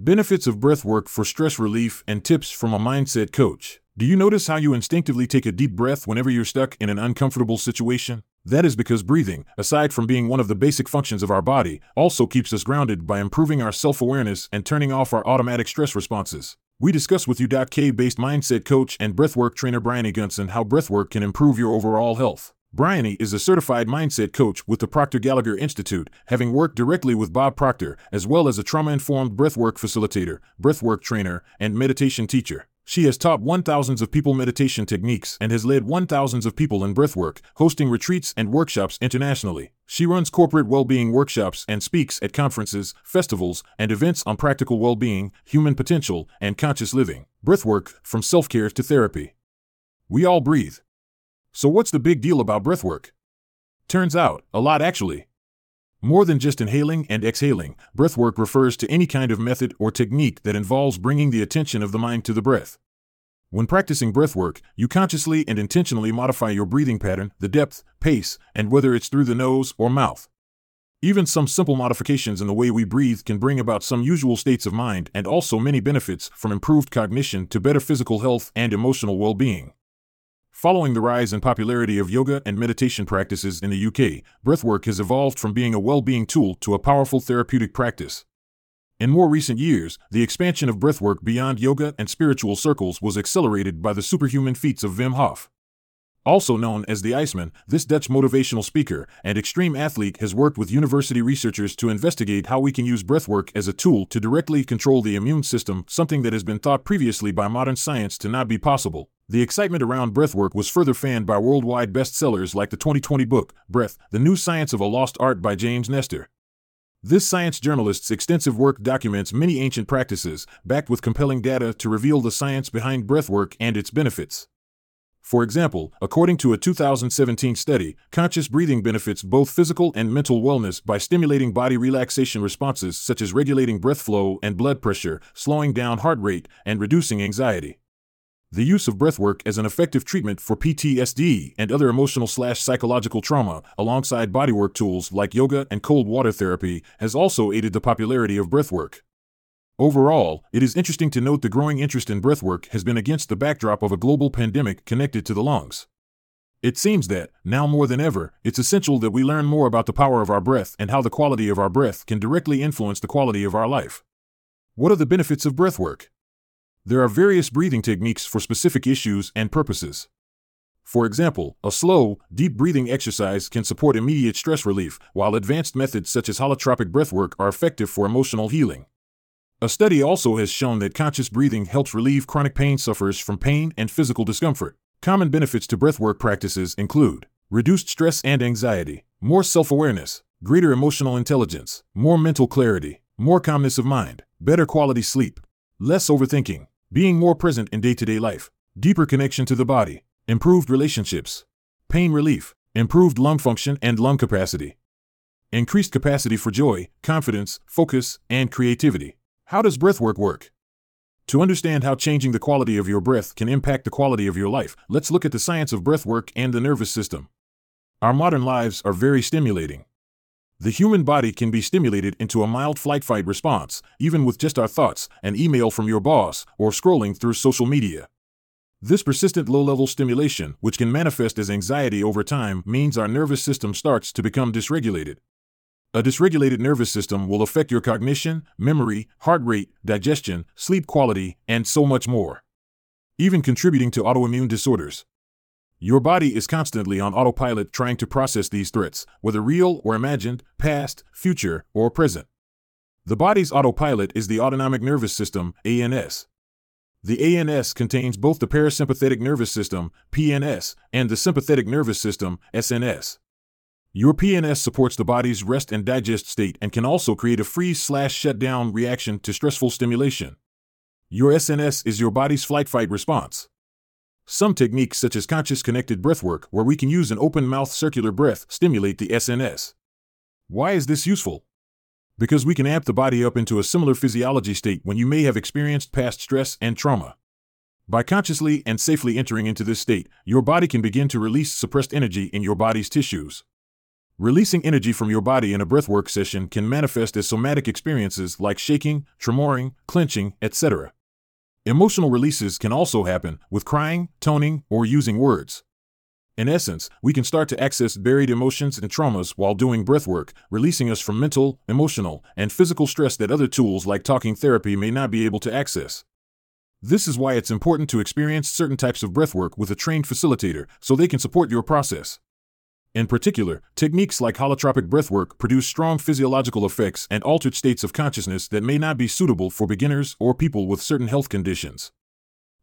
Benefits of breath work for stress relief and tips from a mindset coach. Do you notice how you instinctively take a deep breath whenever you're stuck in an uncomfortable situation? That is because breathing, aside from being one of the basic functions of our body, also keeps us grounded by improving our self awareness and turning off our automatic stress responses. We discuss with UK based mindset coach and breathwork trainer Bryony Gunson how breathwork can improve your overall health. Bryony is a certified mindset coach with the Proctor Gallagher Institute, having worked directly with Bob Proctor, as well as a trauma informed breathwork facilitator, breathwork trainer, and meditation teacher. She has taught one thousands of people meditation techniques and has led one thousands of people in breathwork, hosting retreats and workshops internationally. She runs corporate well-being workshops and speaks at conferences, festivals, and events on practical well-being, human potential, and conscious living. Breathwork from self-care to therapy. We all breathe. So what's the big deal about breathwork? Turns out, a lot actually. More than just inhaling and exhaling, breathwork refers to any kind of method or technique that involves bringing the attention of the mind to the breath. When practicing breathwork, you consciously and intentionally modify your breathing pattern, the depth, pace, and whether it's through the nose or mouth. Even some simple modifications in the way we breathe can bring about some usual states of mind and also many benefits from improved cognition to better physical health and emotional well being. Following the rise in popularity of yoga and meditation practices in the UK, breathwork has evolved from being a well being tool to a powerful therapeutic practice. In more recent years, the expansion of breathwork beyond yoga and spiritual circles was accelerated by the superhuman feats of Wim Hof. Also known as the Iceman, this Dutch motivational speaker and extreme athlete has worked with university researchers to investigate how we can use breathwork as a tool to directly control the immune system, something that has been thought previously by modern science to not be possible. The excitement around breathwork was further fanned by worldwide bestsellers like the 2020 book, Breath The New Science of a Lost Art by James Nestor. This science journalist's extensive work documents many ancient practices, backed with compelling data to reveal the science behind breathwork and its benefits. For example, according to a 2017 study, conscious breathing benefits both physical and mental wellness by stimulating body relaxation responses such as regulating breath flow and blood pressure, slowing down heart rate, and reducing anxiety. The use of breathwork as an effective treatment for PTSD and other emotional slash psychological trauma, alongside bodywork tools like yoga and cold water therapy, has also aided the popularity of breathwork. Overall, it is interesting to note the growing interest in breathwork has been against the backdrop of a global pandemic connected to the lungs. It seems that, now more than ever, it's essential that we learn more about the power of our breath and how the quality of our breath can directly influence the quality of our life. What are the benefits of breathwork? There are various breathing techniques for specific issues and purposes. For example, a slow, deep breathing exercise can support immediate stress relief, while advanced methods such as holotropic breathwork are effective for emotional healing. A study also has shown that conscious breathing helps relieve chronic pain sufferers from pain and physical discomfort. Common benefits to breathwork practices include reduced stress and anxiety, more self awareness, greater emotional intelligence, more mental clarity, more calmness of mind, better quality sleep, less overthinking, being more present in day to day life, deeper connection to the body, improved relationships, pain relief, improved lung function and lung capacity, increased capacity for joy, confidence, focus, and creativity. How does breathwork work? To understand how changing the quality of your breath can impact the quality of your life, let's look at the science of breathwork and the nervous system. Our modern lives are very stimulating. The human body can be stimulated into a mild flight fight response, even with just our thoughts, an email from your boss, or scrolling through social media. This persistent low level stimulation, which can manifest as anxiety over time, means our nervous system starts to become dysregulated. A dysregulated nervous system will affect your cognition, memory, heart rate, digestion, sleep quality, and so much more. Even contributing to autoimmune disorders. Your body is constantly on autopilot trying to process these threats, whether real or imagined, past, future, or present. The body's autopilot is the autonomic nervous system, ANS. The ANS contains both the parasympathetic nervous system, PNS, and the sympathetic nervous system, SNS. Your PNS supports the body's rest and digest state and can also create a freeze slash shutdown reaction to stressful stimulation. Your SNS is your body's flight fight response. Some techniques, such as conscious connected breathwork, where we can use an open mouth circular breath, stimulate the SNS. Why is this useful? Because we can amp the body up into a similar physiology state when you may have experienced past stress and trauma. By consciously and safely entering into this state, your body can begin to release suppressed energy in your body's tissues. Releasing energy from your body in a breathwork session can manifest as somatic experiences like shaking, tremoring, clenching, etc. Emotional releases can also happen with crying, toning, or using words. In essence, we can start to access buried emotions and traumas while doing breathwork, releasing us from mental, emotional, and physical stress that other tools like talking therapy may not be able to access. This is why it's important to experience certain types of breathwork with a trained facilitator so they can support your process. In particular, techniques like holotropic breathwork produce strong physiological effects and altered states of consciousness that may not be suitable for beginners or people with certain health conditions.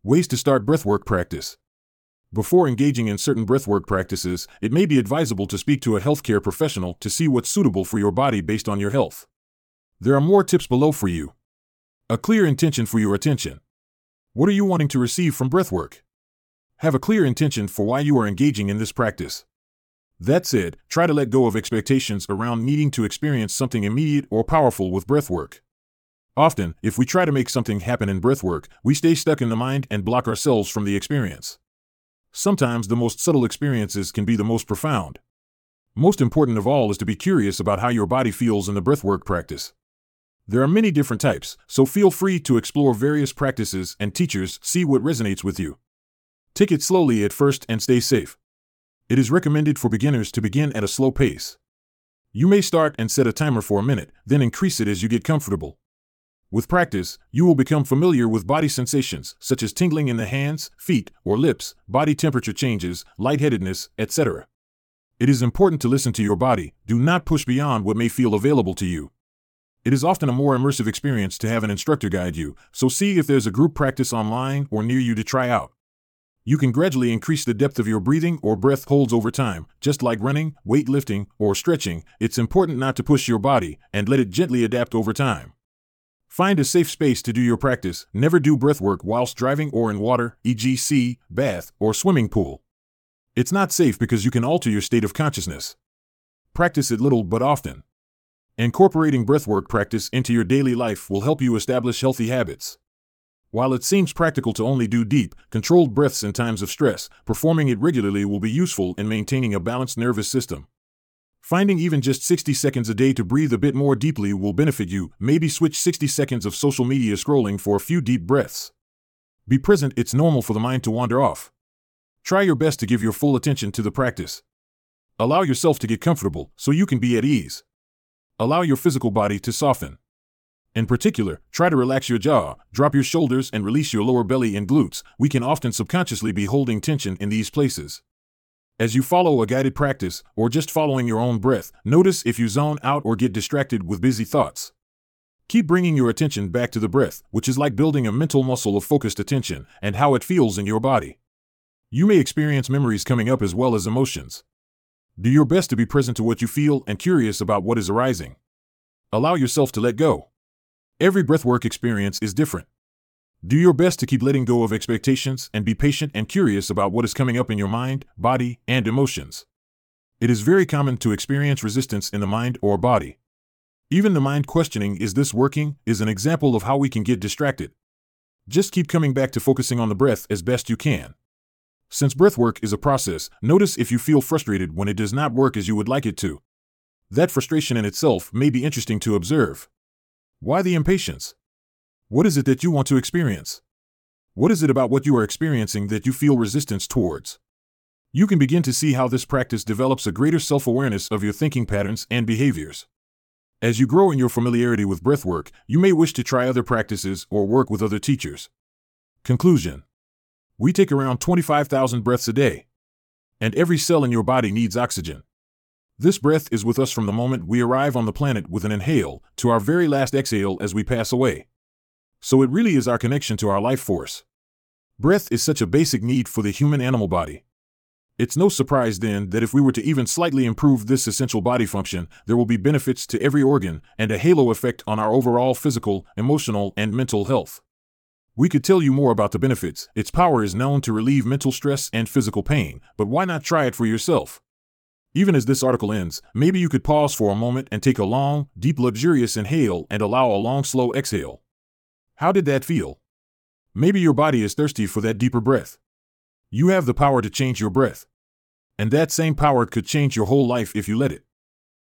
Ways to start breathwork practice. Before engaging in certain breathwork practices, it may be advisable to speak to a healthcare professional to see what's suitable for your body based on your health. There are more tips below for you. A clear intention for your attention. What are you wanting to receive from breathwork? Have a clear intention for why you are engaging in this practice. That said, try to let go of expectations around needing to experience something immediate or powerful with breathwork. Often, if we try to make something happen in breathwork, we stay stuck in the mind and block ourselves from the experience. Sometimes the most subtle experiences can be the most profound. Most important of all is to be curious about how your body feels in the breathwork practice. There are many different types, so feel free to explore various practices and teachers, see what resonates with you. Take it slowly at first and stay safe. It is recommended for beginners to begin at a slow pace. You may start and set a timer for a minute, then increase it as you get comfortable. With practice, you will become familiar with body sensations, such as tingling in the hands, feet, or lips, body temperature changes, lightheadedness, etc. It is important to listen to your body, do not push beyond what may feel available to you. It is often a more immersive experience to have an instructor guide you, so see if there's a group practice online or near you to try out. You can gradually increase the depth of your breathing or breath holds over time, just like running, weightlifting, or stretching. It's important not to push your body and let it gently adapt over time. Find a safe space to do your practice. Never do breath work whilst driving or in water, e.g., sea, bath, or swimming pool. It's not safe because you can alter your state of consciousness. Practice it little but often. Incorporating breathwork practice into your daily life will help you establish healthy habits. While it seems practical to only do deep, controlled breaths in times of stress, performing it regularly will be useful in maintaining a balanced nervous system. Finding even just 60 seconds a day to breathe a bit more deeply will benefit you. Maybe switch 60 seconds of social media scrolling for a few deep breaths. Be present, it's normal for the mind to wander off. Try your best to give your full attention to the practice. Allow yourself to get comfortable so you can be at ease. Allow your physical body to soften. In particular, try to relax your jaw, drop your shoulders, and release your lower belly and glutes. We can often subconsciously be holding tension in these places. As you follow a guided practice, or just following your own breath, notice if you zone out or get distracted with busy thoughts. Keep bringing your attention back to the breath, which is like building a mental muscle of focused attention, and how it feels in your body. You may experience memories coming up as well as emotions. Do your best to be present to what you feel and curious about what is arising. Allow yourself to let go. Every breathwork experience is different. Do your best to keep letting go of expectations and be patient and curious about what is coming up in your mind, body, and emotions. It is very common to experience resistance in the mind or body. Even the mind questioning, is this working, is an example of how we can get distracted. Just keep coming back to focusing on the breath as best you can. Since breathwork is a process, notice if you feel frustrated when it does not work as you would like it to. That frustration in itself may be interesting to observe. Why the impatience? What is it that you want to experience? What is it about what you are experiencing that you feel resistance towards? You can begin to see how this practice develops a greater self awareness of your thinking patterns and behaviors. As you grow in your familiarity with breathwork, you may wish to try other practices or work with other teachers. Conclusion We take around 25,000 breaths a day. And every cell in your body needs oxygen. This breath is with us from the moment we arrive on the planet with an inhale to our very last exhale as we pass away. So it really is our connection to our life force. Breath is such a basic need for the human animal body. It's no surprise then that if we were to even slightly improve this essential body function, there will be benefits to every organ and a halo effect on our overall physical, emotional, and mental health. We could tell you more about the benefits. Its power is known to relieve mental stress and physical pain, but why not try it for yourself? Even as this article ends, maybe you could pause for a moment and take a long, deep, luxurious inhale and allow a long, slow exhale. How did that feel? Maybe your body is thirsty for that deeper breath. You have the power to change your breath. And that same power could change your whole life if you let it.